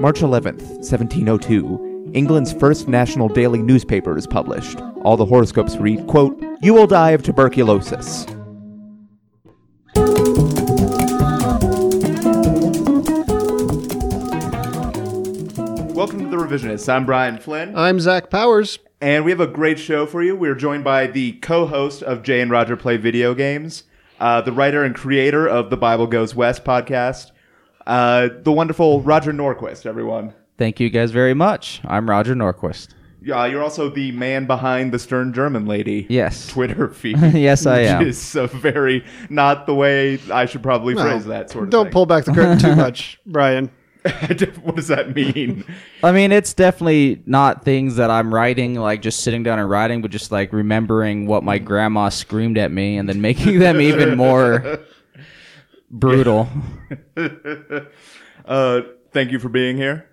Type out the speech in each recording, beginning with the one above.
March 11th, 1702, England's first national daily newspaper is published. All the horoscopes read, quote, You will die of tuberculosis. Welcome to The Revisionists. I'm Brian Flynn. I'm Zach Powers. And we have a great show for you. We're joined by the co host of Jay and Roger Play Video Games, uh, the writer and creator of the Bible Goes West podcast, uh, the wonderful Roger Norquist, everyone. Thank you guys very much. I'm Roger Norquist. Yeah, you're also the man behind the Stern German Lady Yes. Twitter feed. yes, I which am. is a very not the way I should probably No, phrase that sort of thing. Don't thing. pull back the curtain too much, Brian. what does that mean? I mean, it's definitely not things that I'm writing, like just sitting down and writing, but just like remembering what my grandma screamed at me and then making them even more brutal. Uh, thank you for being here.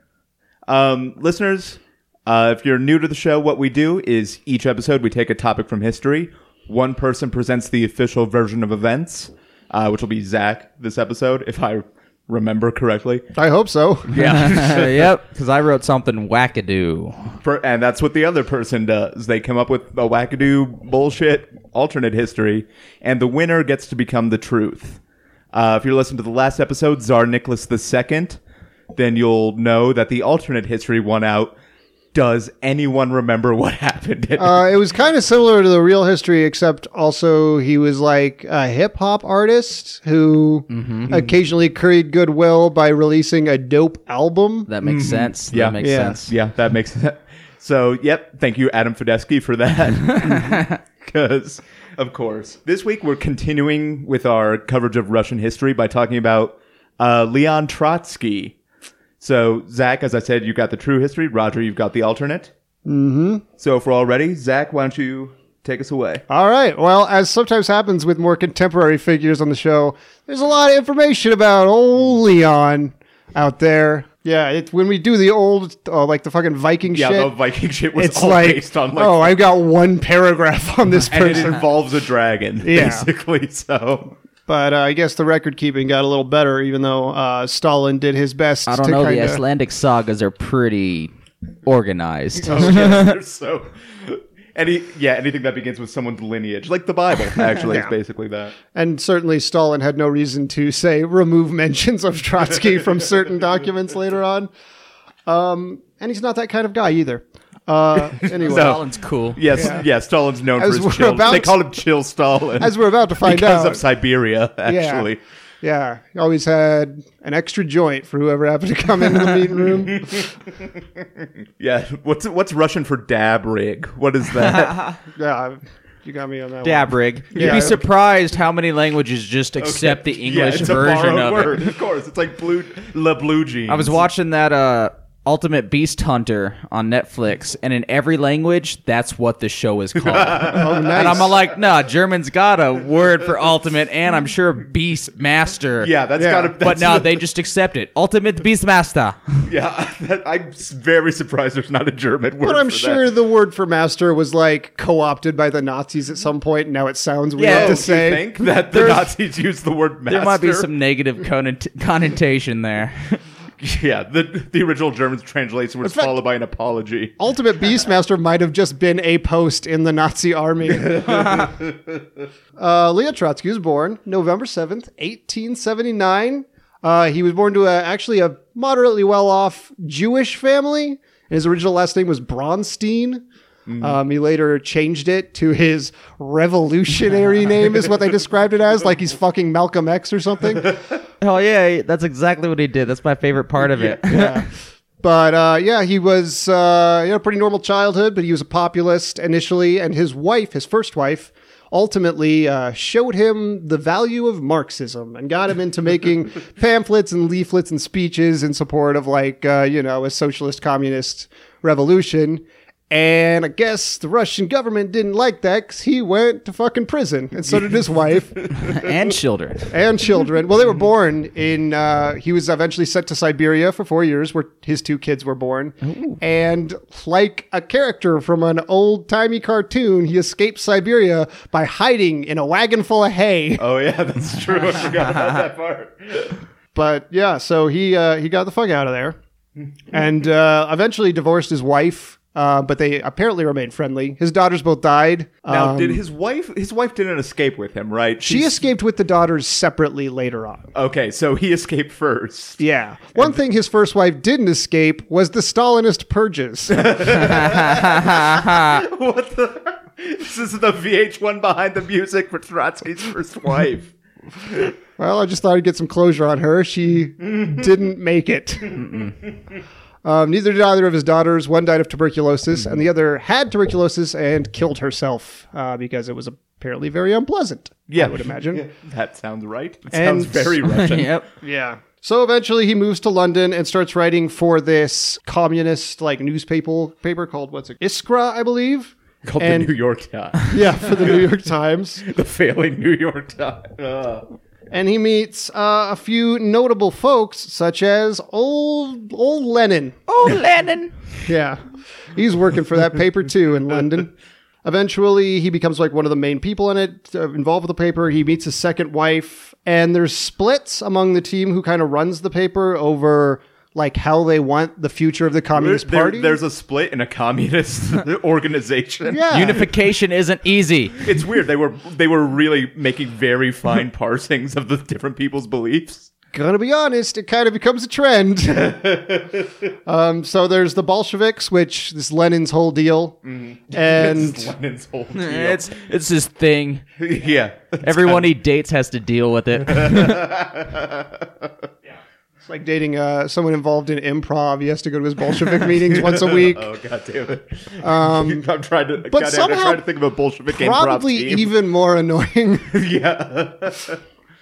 Um, listeners, uh, if you're new to the show, what we do is each episode we take a topic from history. One person presents the official version of events, uh, which will be Zach this episode, if I remember correctly. I hope so. Yeah. yep, because I wrote something wackadoo. Per- and that's what the other person does. They come up with a wackadoo bullshit alternate history, and the winner gets to become the truth. Uh, if you're listening to the last episode, Tsar Nicholas II, then you'll know that the alternate history won out. Does anyone remember what happened? in it? Uh, it was kind of similar to the real history, except also he was like a hip hop artist who Mm-hmm. occasionally curried goodwill by releasing a dope album. That makes sense. Yeah. That makes Yeah. sense. yeah, that makes sense. So, yep, thank you, Adam Fedesky, for that. Because, of course, this week we're continuing with our coverage of Russian history by talking about uh, Leon Trotsky. So, Zach, as I said, you've got the true history. Roger, you've got the alternate. Mm-hmm. So, if we're all ready, Zach, why don't you take us away? All right. Well, as sometimes happens with more contemporary figures on the show, there's a lot of information about old Leon out there. Yeah, it, when we do the old, uh, like the fucking Viking shit. Yeah, shit, the Viking shit was it's all like, based on like, oh, I've got one paragraph on this and it involves a dragon, Yeah. basically. So, But uh, I guess the record keeping got a little better, even though uh, Stalin did his best. I don't to know. The kinda- Icelandic sagas are pretty organized. Oh, yes, they're so. Any yeah, anything that begins with someone's lineage, like the Bible, actually, is basically that. And certainly Stalin had no reason to say remove mentions of Trotsky from certain documents later on. Um, and he's not that kind of guy either. Uh, anyway, Stalin's cool. Yes, Yeah. yeah. Stalin's known As for we're his chill. about They to- call him Chill Stalin as we're about to find because out, of Siberia. Actually, yeah, he always had an extra joint for whoever happened to come into the meeting room. yeah. What's what's Russian for dab rig? What is that? Yeah, you got me on that. one. Dabrig. You'd Yeah. be surprised how many languages just accept the yeah, English it's version borrowed of word. it. Of course, it's like blue la blue jeans. I was watching that uh Ultimate Beast Hunter on Netflix, and in every language, that's what the show is called. Oh, nice. And I'm like, nah, German's got a word for ultimate, and I'm sure Beast Master. Yeah, that's Yeah. gotta. but that's no, they just accept it. Ultimate Beast Master. Yeah, that, I'm very surprised there's not a German word. But I'm for sure that. the word for master was like co-opted by the Nazis at some point, and now it sounds weird Yeah, to you say. think that the There's- Nazis used the word master? There might be some negative connot- connotation there. Yeah, the the original German translation was fact- followed by an apology. Ultimate Beastmaster might have just been a post in the Nazi army. uh, Leo Trotsky was born November 7th, 1879. Uh, he was born to a, actually a moderately well off Jewish family. And his original last name was Bronstein. Um, he later changed it to his revolutionary name, is what they described it as, like he's fucking Malcolm X or something. Oh yeah, that's exactly what he did. That's my favorite part of it. But uh, yeah, he was uh, you know pretty normal childhood, but he was a populist initially, and his wife, his first wife, ultimately uh, showed him the value of Marxism and got him into making pamphlets and leaflets and speeches in support of like uh, you know a socialist communist revolution. And I guess the Russian government didn't like that because he went to fucking prison, and so did his wife and children. and children. Well, they were born in. Uh, he was eventually sent to Siberia for four years, where his two kids were born. And like a character from an old timey cartoon, he escaped Siberia by hiding in a wagon full of hay. Oh yeah, that's true. I forgot about that part. But yeah, so he uh, he got the fuck out of there. and uh, eventually divorced his wife. Uh, but they apparently remained friendly. His daughters both died. Now, Um, did his wife? His wife didn't escape with him, right? she escaped with the daughters separately later on. Okay, so he escaped first. Yeah. One thing his first wife didn't escape was the Stalinist purges. what the? This is the VH1 behind the music for Trotsky's first wife. well, I just thought I'd get some closure on her. She didn't make it. Um, neither did either of his daughters. One died of tuberculosis, and the other had tuberculosis and killed herself uh, because it was apparently very unpleasant. Yeah, I would imagine. that sounds right. It And- sounds very Russian. yep. Yeah. So eventually he moves to London and starts writing for this communist like newspaper paper called what's it? Iskra, I believe. Called And- the New York Times, Yeah, for the New York Times. the failing New York Times. Uh, And he meets uh, a few notable folks such as old old Lenin. Old Lennon. Yeah. He's working for that paper too in London. Eventually, he becomes like one of the main people in it, uh, involved with the paper. He meets his second wife, and there's splits among the team who kind of runs the paper over like how they want the future of the Communist there- Party. there's a split in a communist organization. yeah. Unification isn't easy. It's weird. They were they were really making very fine parsings of the different people's beliefs. Gonna be honest, it kind of becomes a trend. um, so there's the Bolsheviks, which is Lenin's whole deal, This is and Lenin's whole deal. It's it's his thing. yeah. Everyone he dates has to deal with it. It's like dating uh, someone involved in improv. He has to go to his Bolshevik meetings once a week. Oh god damn it! Um, I'm trying to. but somehow I'm trying to think of a Bolshevik Probably improv team. even more annoying. yeah.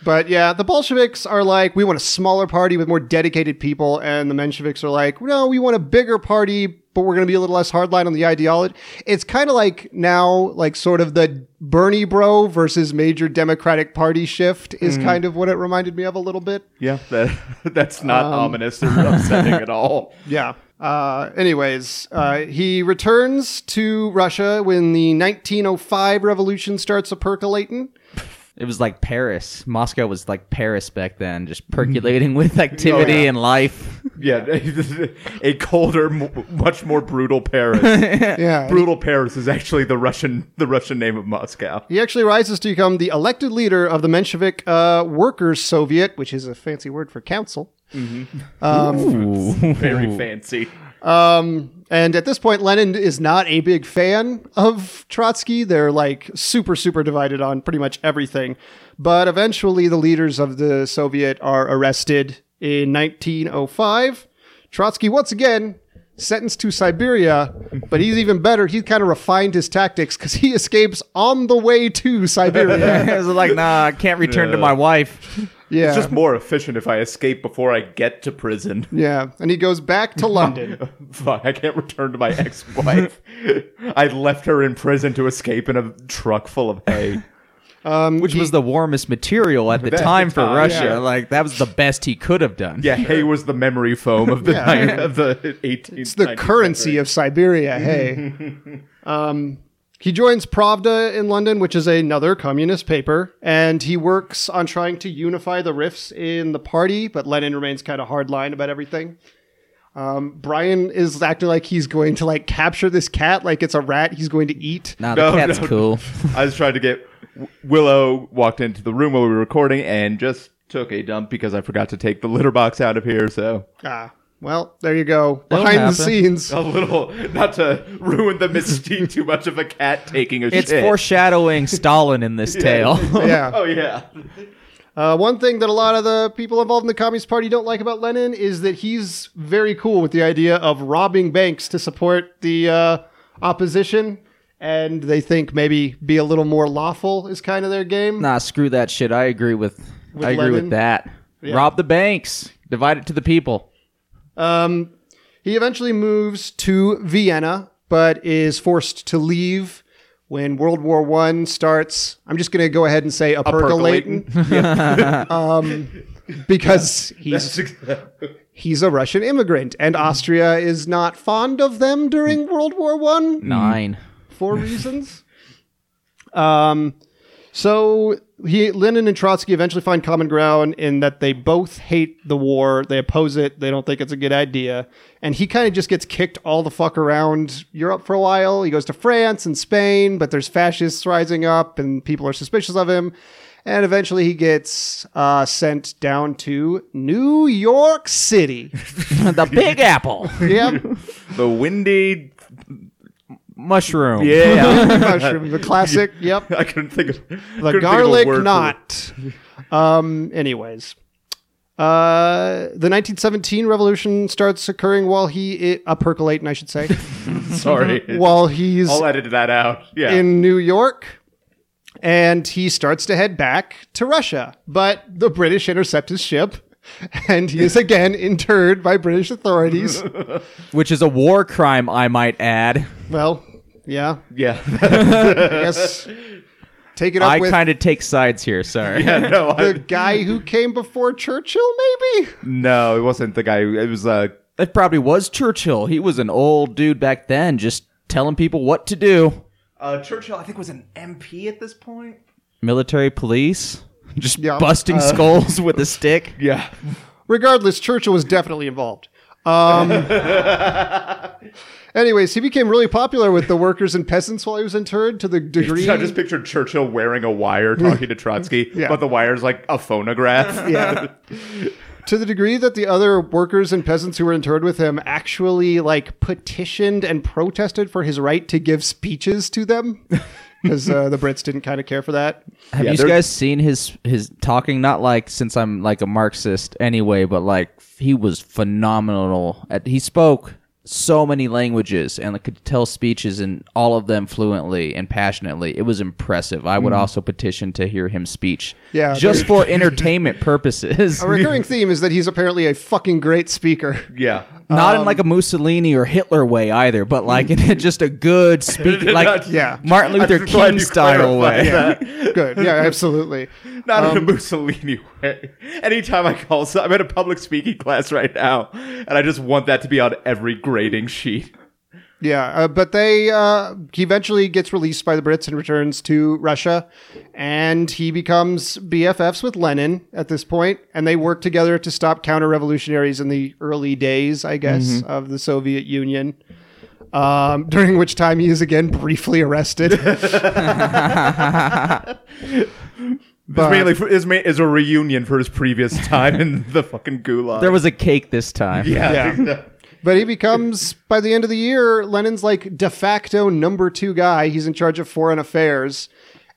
But yeah, the Bolsheviks are like, we want a smaller party with more dedicated people, and the Mensheviks are like, no, we want a bigger party, but we're going to be a little less hardline on the ideology. It's kind of like now, like sort of the Bernie bro versus major Democratic Party shift is kind of what it reminded me of a little bit. yeah. That, that's not Um, ominous or upsetting at all. Yeah. Uh, anyways, uh, he returns to Russia when the 1905 revolution starts a percolating. It was like Paris. Moscow was like Paris back then, just percolating with activity yeah. and life. Yeah. A colder, mo- much more brutal Paris. Yeah. brutal Paris is actually the Russian the Russian name of Moscow. He actually rises to become the elected leader of the Menshevik uh, Workers Soviet, which is a fancy word for council. Very fancy. Um, and at this point, Lenin is not a big fan of Trotsky. They're like super, super divided on pretty much everything. But eventually, the leaders of the Soviet are arrested in 1905. Trotsky, once again, sentenced to Siberia, but he's even better. He kind of refined his tactics because he escapes on the way to Siberia. it was like, nah, I can't return to my wife. Yeah. It's just more efficient if I escape before I get to prison. yeah. And he goes back to London. Fuck, I can't return to my ex-wife. I left her in prison to escape in a truck full of hay. Which was the warmest material at the At the time for time, Russia. yeah. Like that was the best he could have done. Yeah, hay was the memory foam of the Yeah. of the 18th. It's the currency of Siberia. Hey. um, he joins Pravda in London, which is another communist paper, and he works on trying to unify the rifts in the party, but Lenin remains kind of hardline about everything. Um, Brian is acting like he's going to like capture this cat, like it's a rat he's going to eat. Nah, the No, cat's no, cool. I was trying to get Willow walked into the room while we were recording and just took a dump because I forgot to take the litter box out of here. So Ah, well, there you go. That'll Behind the scenes. a little, not to ruin the mystique too much of a cat taking a shit. It's shit. foreshadowing Stalin in this tale. Yeah. Oh yeah. Uh, one thing that a lot of the people involved in the Communist Party don't like about Lenin is that he's very cool with the idea of robbing banks to support the uh, opposition, and they think maybe be a little more lawful is kind of their game. nah, screw that shit. I agree with, I agree Lenin? with that. Rob the banks. Divide it to the people. Um, he eventually moves to Vienna, but is forced to leave when World War One starts. I'm just going to go ahead and say a, percolating, um, because he's he's a Russian immigrant, and Austria is not fond of them during World War One Nine. for reasons. Um, So he, Lenin and Trotsky eventually find common ground in that they both hate the war. They oppose it. They don't think it's a good idea. And he kind of just gets kicked all the fuck around Europe for a while. He goes to France and Spain, but there's fascists rising up and people are suspicious of him. And eventually he gets uh, sent down to New York City. the Big Apple. yep. The windy. Mushroom. Yeah. Mushroom, the classic. Yep. I couldn't think of the garlic knot. Um. Anyways, uh, the 1917 revolution starts occurring while he i- uh, percolating, I should say, Sorry. while he's I'll edit that out. Yeah. in New York, and he starts to head back to Russia. But the British intercept his ship. And he is again interred by British authorities. Which is a war crime, I might add. Well, yeah, yeah. I guess take it up I with kind of take sides here. Sorry. yeah. No. I, the guy who came before Churchill, maybe. no. It wasn't the guy. It was uh. It probably was Churchill. He was an old dude back then, just telling people what to do. Uh, Churchill, I think, was an MP at this point. Military police, just Yeah. busting skulls with a stick. Yeah. Regardless, Churchill was definitely involved. Um, anyways, he became really popular with the workers and peasants while he was interred to the degree. I just pictured Churchill wearing a wire talking to Trotsky, Yeah. but the wire's like a phonograph. yeah. to the degree that the other workers and peasants who were interred with him actually like petitioned and protested for his right to give speeches to them because uh, the Brits didn't kind of care for that. Have Yeah, you they're- guys seen his his talking? Not like since I'm like a Marxist anyway, but like he was phenomenal. At, he spoke so many languages and like, could tell speeches in all of them fluently and passionately. It was impressive. I would also petition to hear him speech. Yeah, just for entertainment purposes. A recurring theme is that he's apparently a fucking great speaker. yeah. Not in like a Mussolini or Hitler way either, but like in just a good speak, like Yeah. Martin Luther I'm glad King you style way. clarified that. Good. Yeah, absolutely. Not in a Um, Mussolini way. Anytime I call, so I'm in a public speaking class right now, and I just want that to be on every grading sheet. Yeah, uh, but they uh, he eventually gets released by the Brits and returns to Russia, and he becomes BFFs with Lenin at this point, and they work together to stop counter-revolutionaries in the early days, I guess, of the Soviet Union. Um, during which time he is again briefly arrested. It's mainly for, is, ma- is a reunion for his previous time in the fucking gulag. There was a cake this time. yeah. Yeah. But he becomes, by the end of the year, Lenin's like de facto number two guy. He's in charge of foreign affairs.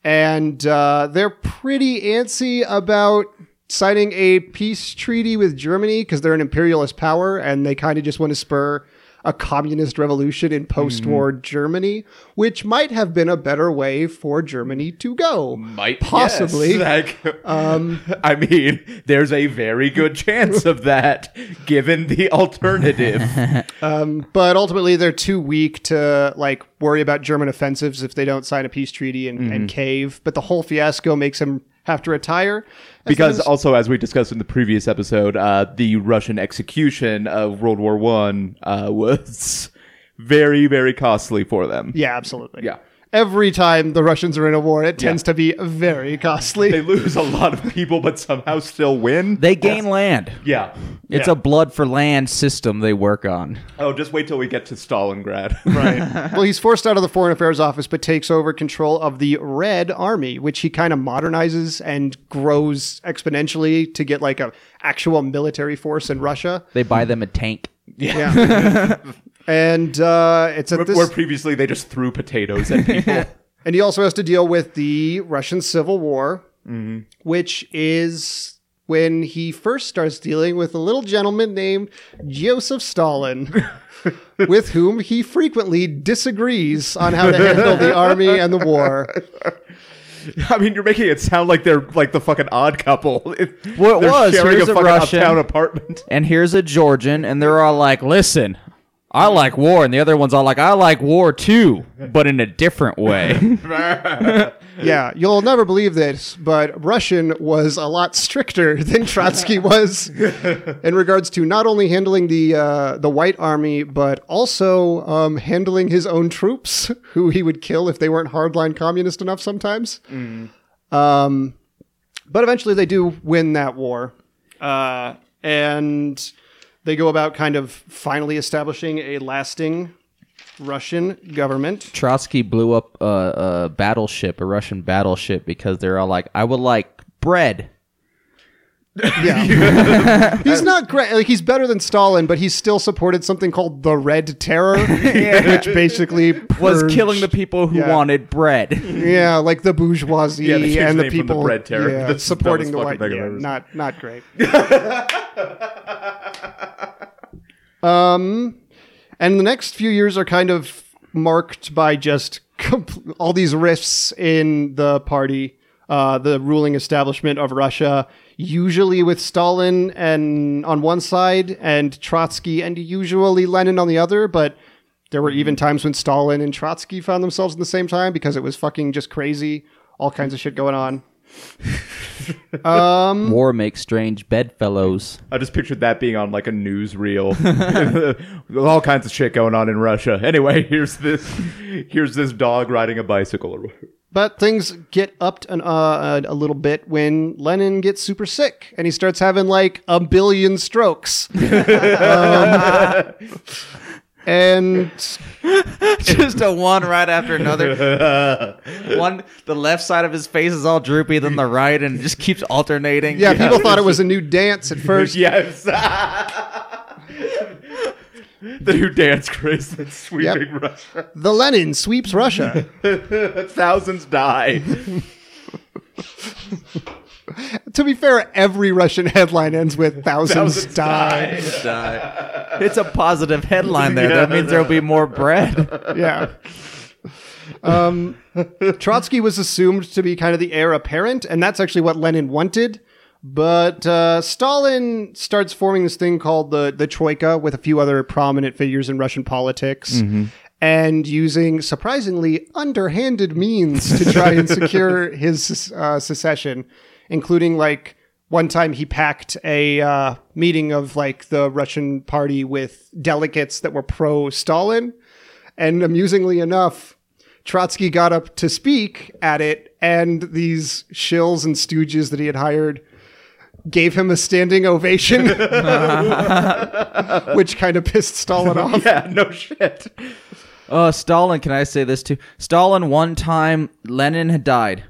And uh, they're pretty antsy about signing a peace treaty with Germany because they're an imperialist power and they kind of just want to spur a communist revolution in post war mm-hmm. Germany, which might have been a better way for Germany to go. Might Possibly. yes. Like, um, I mean, there's a very good chance of that, given the alternative. Um, but ultimately, they're too weak to like worry about German offensives if they don't sign a peace treaty and, and mm-hmm. cave. But the whole fiasco makes him have to retire because also, as we discussed in the previous episode, uh, the Russian execution of World War One uh, was very, very costly for them. yeah, absolutely. Yeah. Every time the Russians are in a war, it tends to be very costly. They lose a lot of people, but somehow still win. They gain land. yeah. It's Yeah. a blood for land system they work on. Oh, just wait till we get to Stalingrad. right. well, he's forced out of the Foreign Affairs Office, but takes over control of the Red Army, which he kind of modernizes and grows exponentially to get like a actual military force in Russia. They buy them a tank. Yeah. and uh, it's at this Where previously they just threw potatoes at people. And he also has to deal with the Russian Civil War, which is when he first starts dealing with a little gentleman named Joseph Stalin, with whom he frequently disagrees on how to handle the army and the war. I mean, you're making it sound like they're like the fucking odd couple. Well, it was. sharing Here's a a fucking Russian. uptown apartment. And here's a Georgian, and they're all like, listen, I like war. And the other one's all like, I like war too, but in a different way. Yeah, you'll never believe this, but Russian was a lot stricter than Trotsky was in regards to not only handling the uh, the White Army, but also um, handling his own troops, who he would kill if they weren't hardline communist enough. Sometimes, Um, but eventually they do win that war. Uh, and they go about kind of finally establishing a lasting Russian government. Trotsky blew up a, a battleship, a Russian battleship, because they're all like, "I would like bread." Yeah. he's not great. Like he's better than Stalin, but he still supported something called the Red Terror, which basically Was killing the people who Yeah. wanted bread. Yeah, like the bourgeoisie Yeah, they changed and the the name from the people Red Terror. yeah, That's the supporting the white. fucking Yeah, not not great. um, and the next few years are kind of marked by just compl- all these rifts in the party, uh, the ruling establishment of Russia. Usually with Stalin and on one side and Trotsky and usually Lenin on the other, but there were even times when Stalin and Trotsky found themselves in the same time because it was fucking just crazy. All kinds of shit going on. um, War makes strange bedfellows. I just pictured that being on like a newsreel. With all kinds of shit going on in Russia. Anyway, here's this here's this dog riding a bicycle. Or whatever. But things get upped an, uh, a little bit when Lenin gets super sick and he starts having like a billion strokes. Um, and Just a one right after another. one, the left side of his face is all droopy, then the right, and it just keeps alternating. yeah, people thought it was a new dance at first. Yes. the new dance craze that's sweeping Russia. The Lenin sweeps Russia. Thousands die. to be fair, every Russian headline ends with thousands, Thousands die. Die. It's a positive headline there. That means there'll be more bread. yeah. Um, Trotsky was assumed to be kind of the heir apparent, and that's actually what Lenin wanted. But uh, Stalin starts forming this thing called the the Troika with a few other prominent figures in Russian politics, and using surprisingly underhanded means to try and secure his uh, secession, including like one time he packed a uh, meeting of like the Russian party with delegates that were pro Stalin. And amusingly enough, Trotsky got up to speak at it, and these shills and stooges that he had hired gave him a standing ovation, which kind of pissed Stalin off. yeah, no shit. Uh, Stalin, can I say this too? Stalin, one time, Lenin had died.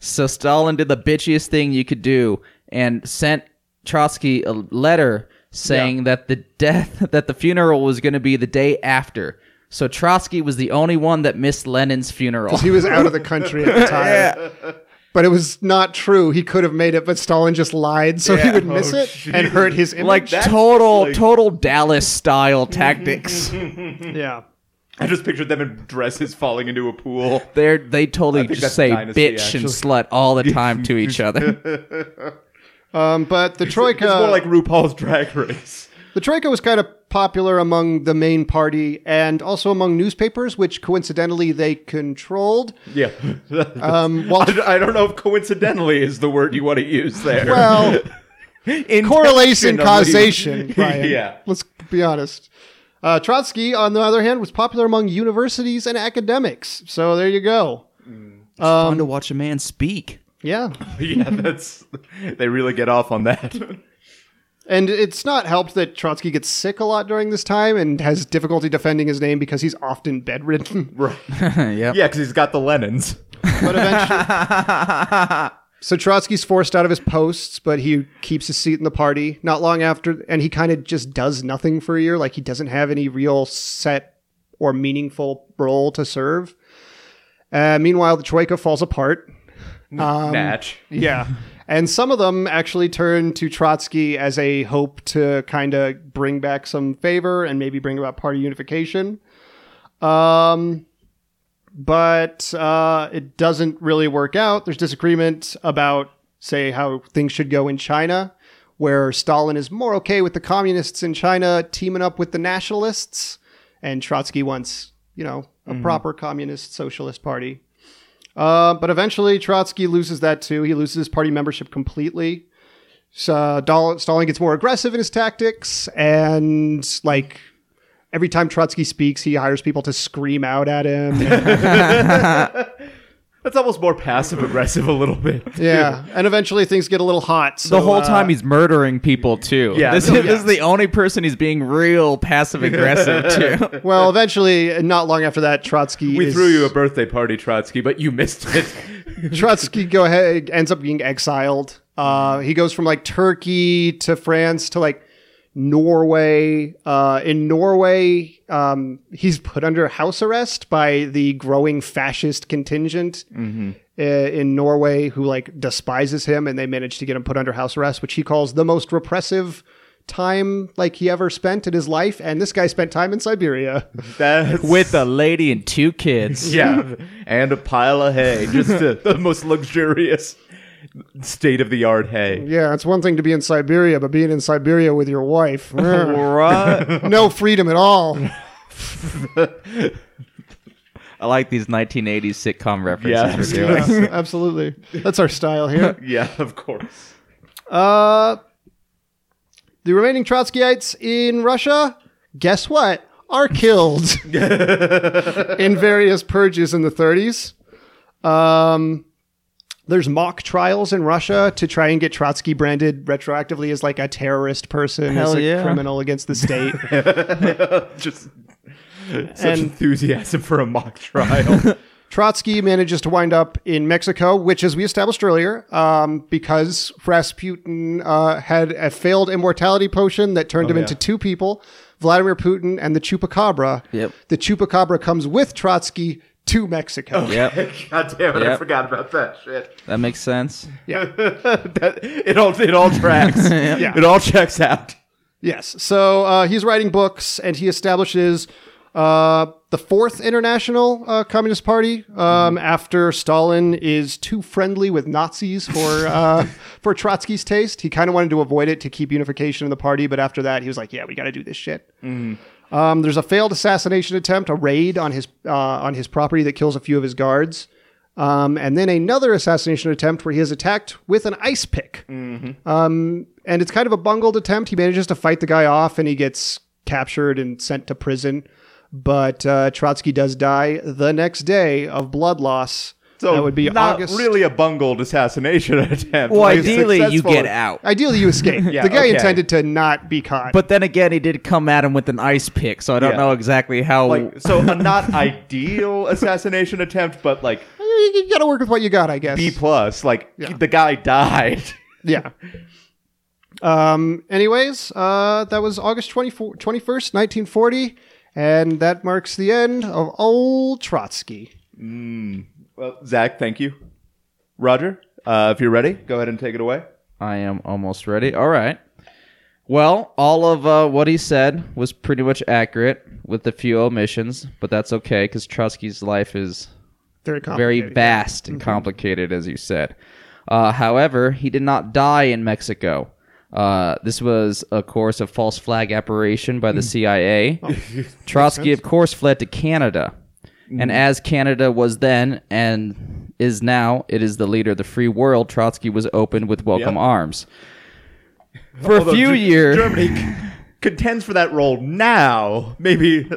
So Stalin did the bitchiest thing you could do and sent Trotsky a letter saying that the death, that the funeral was going to be the day after. So Trotsky was the only one that missed Lenin's funeral. He was out of the country at the time. But it was not true. He could have made it, but Stalin just lied so he would miss Oh, it and hurt his image. like That's total, like- total Dallas style tactics. yeah. I just pictured them in dresses falling into a pool. They're they totally think just that's say Dynasty, bitch and slut all the time to each other. Um, but the Troika. It's more like RuPaul's Drag Race. The Troika was kind of popular among the main party and also among newspapers, which coincidentally they controlled. Yeah. Um, while, I, I don't know if coincidentally is the word you want to use there. well, correlation causation, Brian. Yeah. Let's be honest. Uh, Trotsky, on the other hand, was popular among universities and academics. So there you go. Fun to watch a man speak. Yeah. yeah, that's they really get off on that. And it's not helped that Trotsky gets sick a lot during this time and has difficulty defending his name because he's often bedridden. right. yep. Yeah, because he's got the Lennons. But eventually. so Trotsky's forced out of his posts, but he keeps his seat in the party. Not long after, and he kind of just does nothing for a year. Like he doesn't have any real set or meaningful role to serve. Uh, meanwhile, the Troika falls apart. Um, Natch. Yeah. And some of them actually turn to Trotsky as a hope to kind of bring back some favor and maybe bring about party unification. Um, but uh, it doesn't really work out. There's disagreement about, say, how things should go in China, where Stalin is more okay with the communists in China teaming up with the nationalists, and Trotsky wants, you know, a proper communist socialist party. Uh, but eventually, Trotsky loses that too. He loses his party membership completely. So Dal- Stalin gets more aggressive in his tactics, and like every time Trotsky speaks, he hires people to scream out at him. That's almost more passive aggressive a little bit. Yeah, and eventually things get a little hot. So, the whole uh, time he's murdering people too. Yeah. this, is, yeah. this is the only person he's being real passive aggressive to. Well, eventually, not long after that, Trotsky. We is- threw you a birthday party, Trotsky, but you missed it. Trotsky go ahead ends up being exiled. Uh, he goes from like Turkey to France to like Norway. Uh, in Norway, um, he's put under house arrest by the growing fascist contingent uh, in Norway, who like despises him, and they manage to get him put under house arrest, which he calls the most repressive time like he ever spent in his life. And this guy spent time in Siberia. That's With a lady and two kids. yeah, and a pile of hay, just uh the most luxurious state of the art hay. yeah, it's one thing to be in Siberia, but being in Siberia with your wife. eh. Right. no freedom at all. I like these 1980s sitcom references Yeah. we're doing. Yeah, absolutely. That's our style here. Yeah, of course. Uh, the remaining Trotskyites in Russia, guess what? Are killed in various purges in the 30s. Um, there's mock trials in Russia to try and get Trotsky branded retroactively as like a terrorist person, as a yeah. criminal against the state. Just such And- enthusiasm for a mock trial. Trotsky manages to wind up in Mexico, which, as we established earlier, um, because Rasputin uh, had a failed immortality potion that turned him yeah. into two people, Vladimir Putin and the Chupacabra. Yep. The Chupacabra comes with Trotsky to Mexico. Yep. God damn it! I forgot about that shit. That makes sense. that, it all it all tracks. Yeah. It all checks out. Yes. So uh, he's writing books and he establishes uh, the Fourth International uh, Communist Party um, after Stalin is too friendly with Nazis for uh, for Trotsky's taste. He kind of wanted to avoid it to keep unification in the party, but after that, he was like, "Yeah, we got to do this shit." Um, there's a failed assassination attempt, a raid on his uh, on his property that kills a few of his guards. Um, and then another assassination attempt where he is attacked with an ice pick. Um, and it's kind of a bungled attempt. He manages to fight the guy off and he gets captured and sent to prison. But uh, Trotsky does die the next day of blood loss. So that would be not August. really a bungled assassination attempt. Well, Like, ideally, you successful- get out. Ideally, you escape. Yeah, the guy okay. intended to not be caught. But then again, he did come at him with an ice pick, so I don't Yeah. know exactly how. Like so, a not ideal assassination attempt, but like you, you got to work with what you got, I guess. B plus. Like Yeah. the guy died. Yeah. Um, anyways, uh, that was August 24, 21st, 1940, and that marks the end of old Trotsky. Well, Zach, thank you. Roger, uh, if you're ready, go ahead and take it away. I am almost ready. All right. Well, all of uh, what he said was pretty much accurate with a few omissions, but that's okay because Trotsky's life is Very very vast and complicated, as you said. Uh, however, he did not die in Mexico. Uh, this was, of course, a false flag operation by the CIA. Trotsky, of course, fled to Canada. And mm-hmm. as Canada was then and is now, it is the leader of the free world, Trotsky was opened with welcome Yep. arms. For a few Ge- years. Germany contends for that role now. Maybe,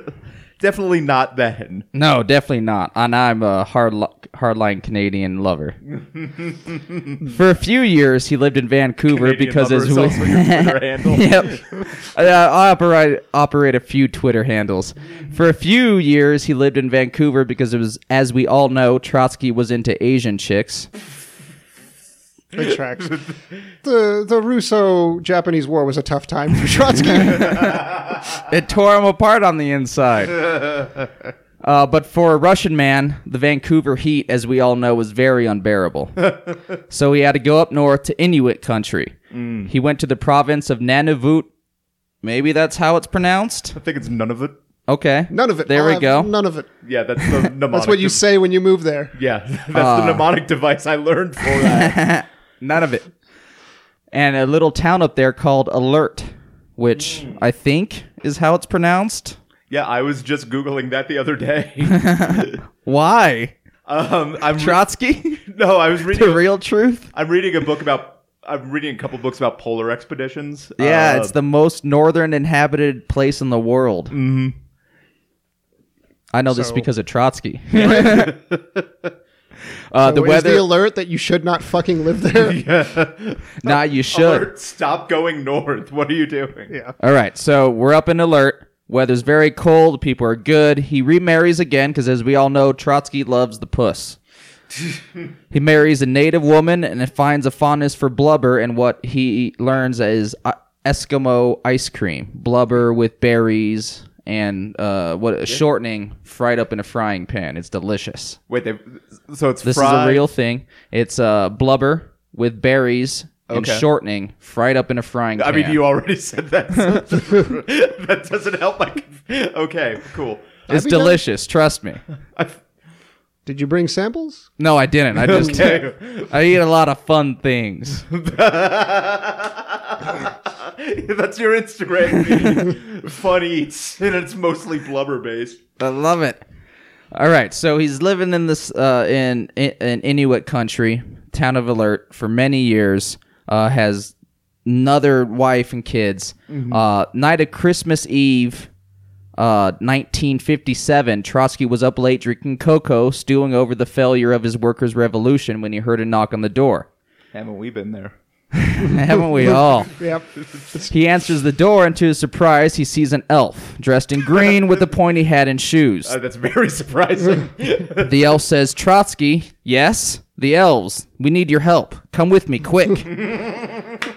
definitely not then. No, definitely not. And I'm a hard hardline Canadian lover. For a few years, he lived in Vancouver Canadian because as is we also your Twitter handle. yep, uh, I operate operate a few Twitter handles. For a few years, he lived in Vancouver because it was, as we all know, Trotsky was into Asian chicks. Good tracks. the the Russo-Japanese War was a tough time for Trotsky. It tore him apart on the inside. Uh, but for a Russian man, the Vancouver heat, as we all know, was very unbearable. so he had to go up north to Inuit country. He went to the province of Nunavut. Maybe that's how it's pronounced. I think it's none of it. Okay. None of it. There I'll we go. None of it. Yeah, that's the mnemonic. That's what you say when you move there. Yeah, that's Ah. the mnemonic device I learned for that. None of it. And a little town up there called Alert, which I think is how it's pronounced. yeah, I was just googling that the other day. Why? um, I'm Trotsky? no, I was reading. the real truth? I'm reading a book about. I'm reading a couple books about polar expeditions. Yeah, Uh, it's the most northern inhabited place in the world. Mm-hmm. I know this because of Trotsky. Uh, the So is weather. the alert that you should not fucking live there. nah, you should. Alert, stop going north. What are you doing? yeah. All right, so we're up in alert. Weather's very cold. People are good. He remarries again because, as we all know, Trotsky loves the puss. he marries a native woman and finds a fondness for blubber and what he learns is uh, Eskimo ice cream, blubber with berries and uh, what shortening fried up in a frying pan. It's delicious. Wait, they, so it's This fried. is a real thing. It's uh, blubber with berries and Okay. shortening fried up in a frying pan. I pan. mean, you already said that. that doesn't help. Like, okay, cool. it's Have you done- delicious. Trust me. I, Did you bring samples? No, I didn't. I just okay. I eat a lot of fun things. That's your Instagram feed. Fun eats, and it's mostly blubber based. I love it. All right, so he's living in this uh, in, in in Inuit country, town of Alert, for many years. Uh, has another wife and kids. Uh, night of Christmas Eve, uh, 1957. Trotsky was up late drinking cocoa, stewing over the failure of his workers' revolution when he heard a knock on the door. Haven't we been there? Haven't we all? Yep. He answers the door, and to his surprise, he sees an elf dressed in green with a pointy hat and shoes. Uh, that's very surprising. The elf says, Trotsky, yes? The elves, we need your help. Come with me, quick.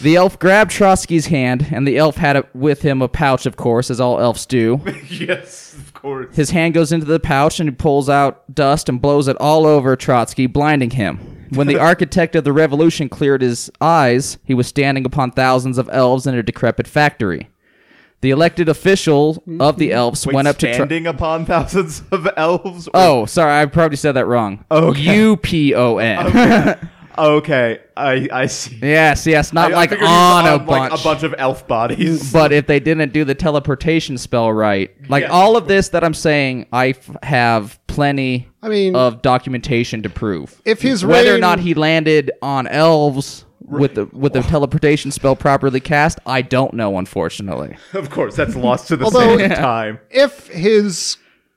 the elf grabbed Trotsky's hand, and the elf had a, with him a pouch, of course, as all elves do. yes, of course. His hand goes into the pouch, and he pulls out dust and blows it all over Trotsky, blinding him. When the architect of the revolution cleared his eyes, he was standing upon thousands of elves in a decrepit factory. The elected official of the mm-hmm. elves Wait, went up to. Tro- standing upon thousands of elves. or- Oh, sorry, I probably said that wrong. Okay. U P O N. okay. I I see. Yes, yes, not I- I like figured on he a was like bunch. a bunch of elf bodies. but if they didn't do the teleportation spell right, like Yeah. all of this that I'm saying, I f- have plenty I mean, of documentation to prove. if his Whether or reign- not he landed on elves with the with the teleportation spell properly cast, I don't know, unfortunately. of course, that's lost to the Although- same time. if his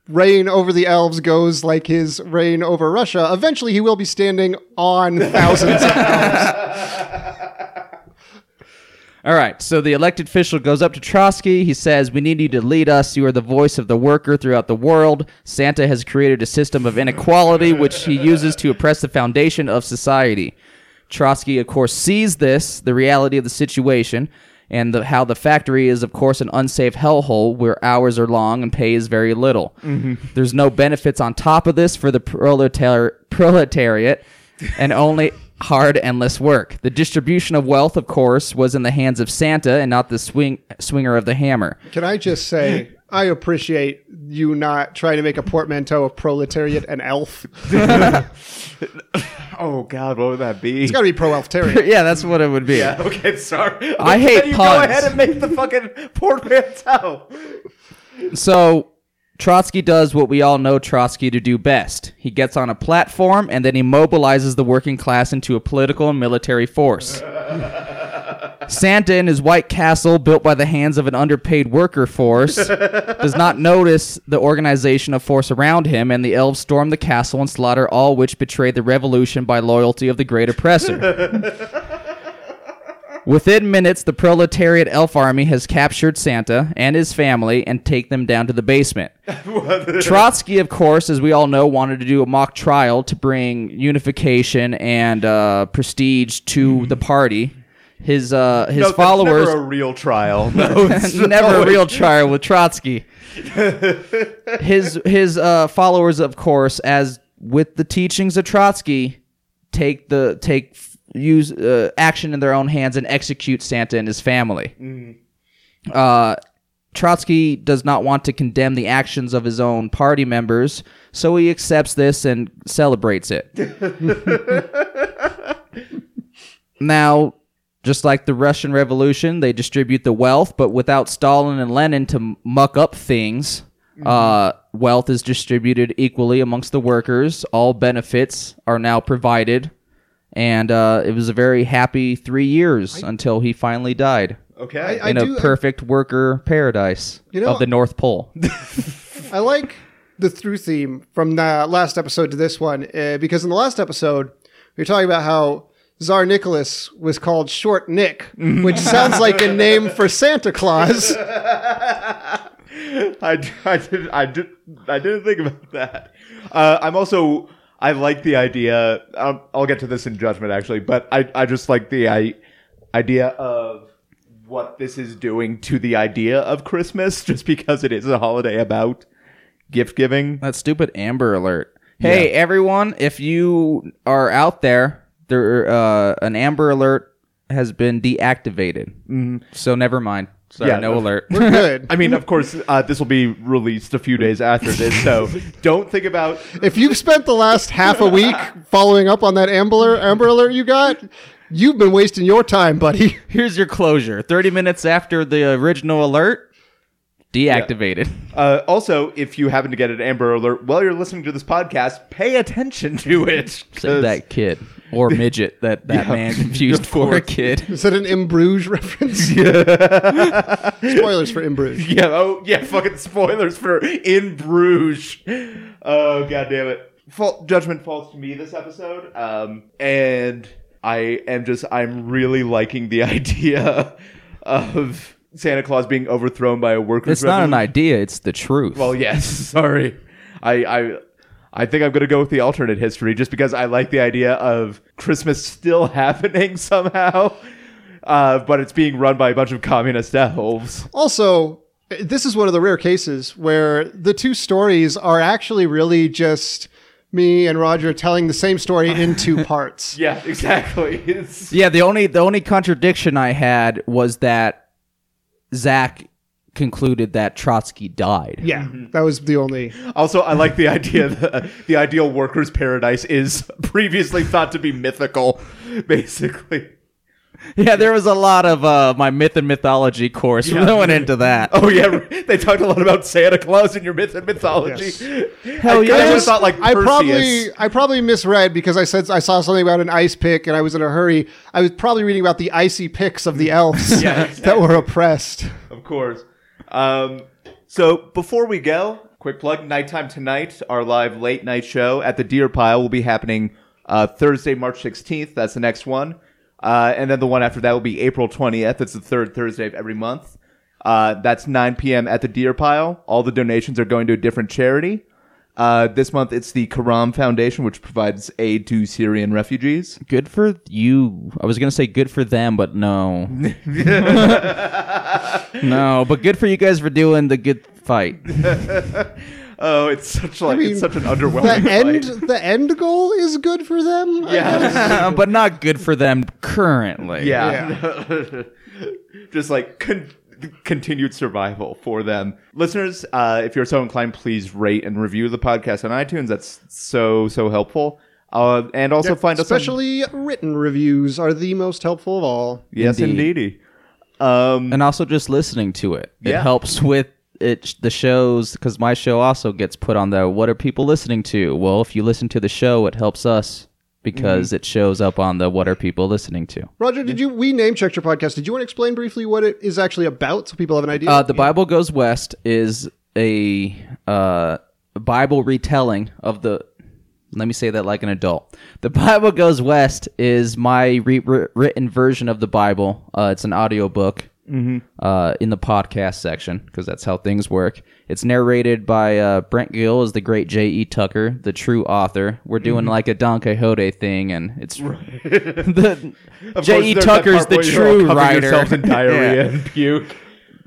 reign over the elves goes like his reign over Russia, eventually he will be standing on thousands of elves. All right, so the elected official goes up to Trotsky. He says, We need you to lead us. You are the voice of the worker throughout the world. Santa has created a system of inequality which he uses to oppress the foundation of society. Trotsky, of course, sees this, the reality of the situation, and the, how the factory is, of course, an unsafe hellhole where hours are long and pay is very little. Mm-hmm. There's no benefits on top of this for the proletar- proletariat, and only hard, endless work. The distribution of wealth, of course, was in the hands of Santa and not the swing swinger of the hammer. Can I just say, I appreciate you not trying to make a portmanteau of proletariat and elf. Oh God, what would that be? It's got to be pro elftarian. yeah, that's what it would be. Yeah. Okay. Sorry. I Okay, hate you puns. Go ahead and make the fucking portmanteau. So Trotsky does what we all know Trotsky to do best. He gets on a platform and then he mobilizes the working class into a political and military force. Santa in his White Castle, built by the hands of an underpaid worker force, does not notice the organization of force around him, and the elves storm the castle and slaughter all which betray the revolution by loyalty of the great oppressor. Within minutes, the proletariat elf army has captured Santa and his family and take them down to the basement. Trotsky, of course, as we all know, wanted to do a mock trial to bring unification and uh, prestige to the party. His uh, his No, followers Never a real trial. No, never a real trial with Trotsky. his his uh, followers, of course, as with the teachings of Trotsky, take the take use uh, action in their own hands and execute Santa and his family. Uh, Trotsky does not want to condemn the actions of his own party members, so he accepts this and celebrates it. now, just like the Russian Revolution, they distribute the wealth, but without Stalin and Lenin to muck up things, uh, wealth is distributed equally amongst the workers. All benefits are now provided, and uh, it was a very happy three years until he finally died Okay. I in do- a perfect worker paradise You know- of the North Pole. I like the through theme from the last episode to this one uh, because in the last episode we were talking about how Tsar Nicholas was called Short Nick, which sounds like a name for Santa Claus. I, I did I did I didn't think about that. Uh, I'm also I like the idea. I'll, I'll get to this in judgment actually, but I I just like the I, idea of what this is doing to the idea of Christmas, just because it is a holiday about gift giving. That stupid Amber Alert. Hey, everyone! If you are out there, there uh, an Amber Alert has been deactivated. So never mind. Sorry, Yeah. no alert. We're good. I mean, of course, uh, this will be released a few days after this, so don't think about. if you've spent the last half a week following up on that Amber, Amber Alert you got, you've been wasting your time, buddy. Here's your closure. Thirty minutes after the original alert, deactivated. Uh, also, if you happen to get an Amber Alert while you're listening to this podcast, pay attention to it. Save 'cause- that kid or midget that that Yeah, man confused for a kid. Is that an Imbruge Bruges reference? Spoilers for In Bruges. Yeah, oh yeah, fucking spoilers for In Bruges. Oh god damn it. Fault, judgment falls to me this episode. Um and I am just I'm really liking the idea of Santa Claus being overthrown by a workers It's not an idea. It's the truth. Well, yes, sorry. I I I think I'm going to go with the alternate history just because I like the idea of Christmas still happening somehow. Uh, but it's being run by a bunch of communist elves. Also, this is one of the rare cases where the two stories are actually really just me and Roger telling the same story in two parts. Yeah, exactly. It's, Yeah, the only the only contradiction I had was that Zach concluded that Trotsky died. Yeah, mm-hmm. that was the only. also, I like the idea that uh, the ideal workers' paradise is previously thought to be mythical, basically. Yeah, there was a lot of uh, my myth and mythology course Yeah. that went into that. Oh yeah, they talked a lot about Santa Claus in your myth and mythology. Hell I, yeah. I I, just thought like I Perseus. probably I probably misread because I said I saw something about an ice pick and I was in a hurry. I was probably reading about the icy picks of the elves Yeah, that were oppressed. Of course. Um, so before we go, quick plug: Nighttime Tonight, our live late night show at the Deer Pile will be happening uh, Thursday, March 16th. That's the next one, uh, and then the one after that will be April 20th. It's the third Thursday of every month. Uh, that's 9 p.m. at the Deer Pile. All the donations are going to a different charity. Uh, this month, it's the Karam Foundation, which provides aid to Syrian refugees. Good for you. I was gonna say good for them, but no. no, but good for you guys for doing the good fight. Oh, it's such like mean, it's such an underwhelming. The underwhelming end fight. the end goal is good for them. Yeah. but not good for them currently. Yeah. Just like con- continued survival for them. Listeners, uh, if you're so inclined, please rate and review the podcast on iTunes. That's so, so helpful. Uh, and also find us on- Especially written reviews are the most helpful of all. Yes, Indeed. indeedy. Um, and also just listening to it. It Yeah. helps with it the shows because my show also gets put on the what are people listening to? Well, if you listen to the show, it helps us because it shows up on the what are people listening to. Roger, did you we name checked your podcast? Did you want to explain briefly what it is actually about so people have an idea? Uh, the Bible Goes West is a uh, Bible retelling of the. Let me say that like an adult. The Bible Goes West is my re- re- written version of the Bible. Uh, it's an audiobook uh, in the podcast section because that's how things work. It's narrated by uh, Brent Gill as the great J.E. Tucker, the true author. We're doing like a Don Quixote thing, and it's the J.E. course, there's that Tucker's the where you're all true writer. in diarrhea Yeah and puke.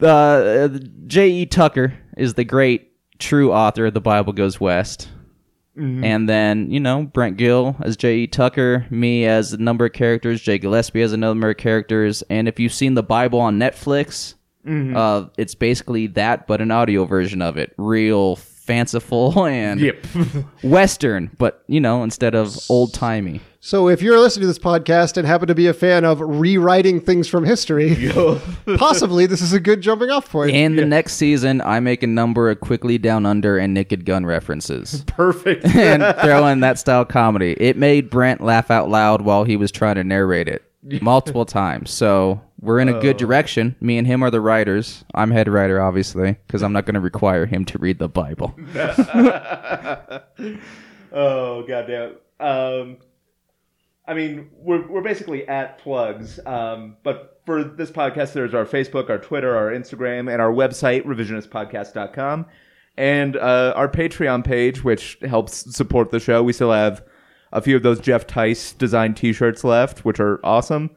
uh, J.E. Tucker is the great true author of The Bible Goes West. And then, you know, Brent Gill as J.E. Tucker, me as a number of characters, Jay Gillespie as a number of characters. And if you've seen the Bible on Netflix, uh, it's basically that, but an audio version of it. Real fanciful and Yep. Western, but, you know, instead of old timey. so if you're listening to this podcast and happen to be a fan of rewriting things from history, possibly this is a good jumping off point. In the next season, I make a number of Quigley Down Under and naked gun references. Perfect. and throw in that style comedy. It made Brent laugh out loud while he was trying to narrate it multiple times. So we're in a Oh. good direction. Me and him are the writers. I'm head writer, obviously, because I'm not going to require him to read the Bible. oh goddamn. Um, I mean, we're we're basically at plugs. Um, but for this podcast, there's our Facebook, our Twitter, our Instagram, and our website, revisionistpodcast.com, and uh, our Patreon page, which helps support the show. We still have a few of those Jeff Tice designed T-shirts left, which are awesome.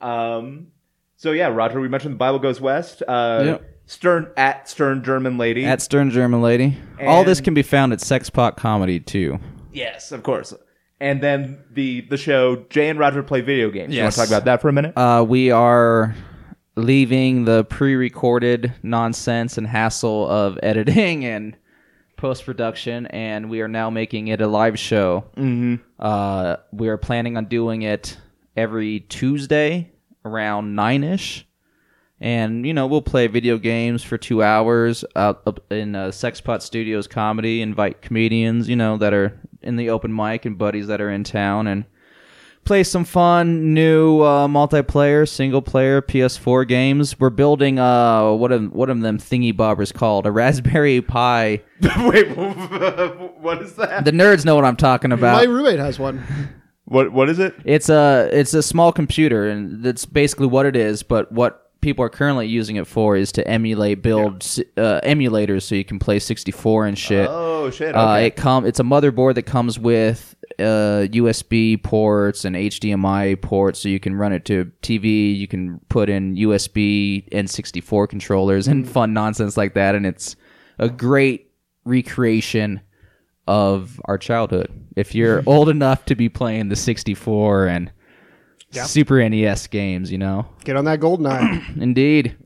Um, so yeah, Roger, we mentioned the Bible goes west. Uh, Yep. Stern at Stern German Lady. At Stern German Lady. All this can be found at Sexpot Comedy too. Yes, of course. And then the the show Jay and Roger play video games. You want Yes. to talk about that for a minute? Uh, we are leaving the pre-recorded nonsense and hassle of editing and post-production, and we are now making it a live show. Mm-hmm. Uh, we are planning on doing it every Tuesday around nine ish, and you know we'll play video games for two hours out in uh, Sexpot Studios Comedy. Invite comedians, you know, that are in the open mic and buddies that are in town, and play some fun new uh, multiplayer, single player PS4 games. We're building uh what of what of them thingy bobbers called a Raspberry Pi. Wait, what is that? The nerds know what I'm talking about. My roommate has one. What what is it? It's a it's a small computer, and that's basically what it is. But what people are currently using it for is to emulate build uh, emulators, so you can play 64 and shit. Oh shit! Uh, it come it's a motherboard that comes with uh, USB ports and HDMI ports, so you can run it to TV. You can put in USB N64 controllers and fun nonsense like that, and it's a great recreation of our childhood. If you're old enough to be playing the 64 and Super NES games, you know, Get on that GoldenEye. indeed.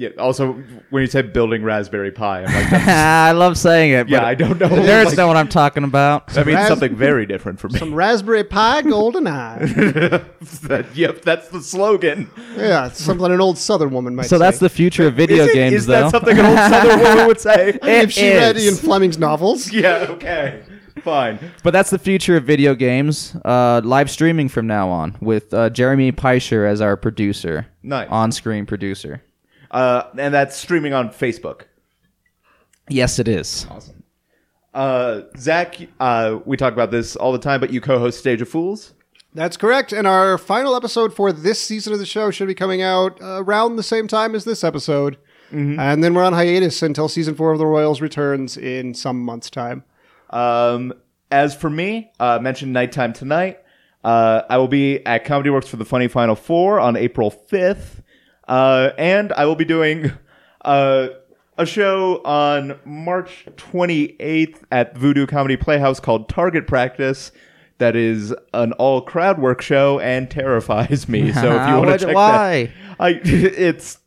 Yeah. Also, when you said building Raspberry Pi, I'm like, that's- I love saying it. yeah, but I don't know. Nerds Like, know what I'm talking about. that means Ras- something very different for me. Some Raspberry Pi GoldenEye. That- yep, that's the slogan. Yeah, it's something an old Southern woman might say. So say. that's the future of video is it, games, Is though. that something an old Southern woman would say? if she It read is. Ian Fleming's novels. yeah. Okay. Fine. But that's the future of video games. Uh, live streaming from now on with uh, Jeremy Peischer as our producer, Nice. on-screen producer. Uh, and that's streaming on Facebook. Yes, it is. Awesome. Uh, Zach, uh, we talk about this all the time, but you co-host Stage of Fools. That's correct. And our final episode for this season of the show should be coming out uh, around the same time as this episode. And then we're on hiatus until season four of The Royals returns in some months' time. Um, as for me, uh, mentioned nighttime tonight. Uh, I will be at Comedy Works for the Funny Final Four on April fifth, uh, and I will be doing uh, a show on March twenty eighth at Voodoo Comedy Playhouse called Target Practice. That is an all crowd work show and terrifies me. So if you want to check why? that, I it's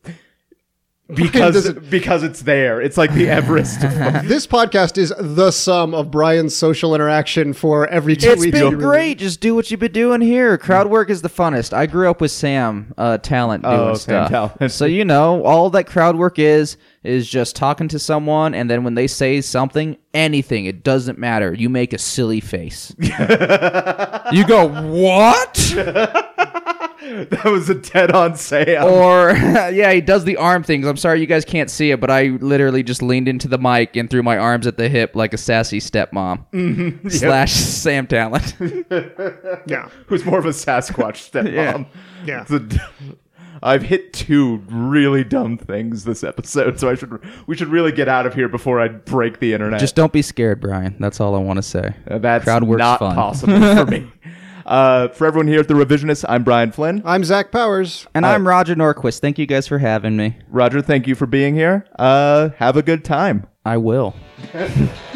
because it- because it's there. It's like the Everest. of this podcast is the sum of Brian's social interaction for every two It's weeks. been great. Just do what you've been doing here. Crowd work is the funnest. I grew up with Sam uh, Tallent doing Oh, stuff. Tallent. So you know, all that crowd work is is just talking to someone, and then when they say something, anything, it doesn't matter. You make a silly face. you go what? that was a dead on sale. Or yeah, he does the arm things. I'm sorry you guys can't see it, but I literally just leaned into the mic and threw my arms at the hip like a sassy stepmom Mm-hmm. slash Sam Tallent. Yeah. who's more of a Sasquatch stepmom. Yeah. Yeah. It's a d- I've hit two really dumb things this episode, so I should we should really get out of here before I break the internet. Just don't be scared, Brian. That's all I want to say. Uh, that's crowd work's not fun. possible for me. Uh, for everyone here at the Revisionist, I'm Brian Flynn. I'm Zach Powers. And Uh, I'm Roger Norquist. Thank you guys for having me. Roger, thank you for being here. Uh, have a good time. I will.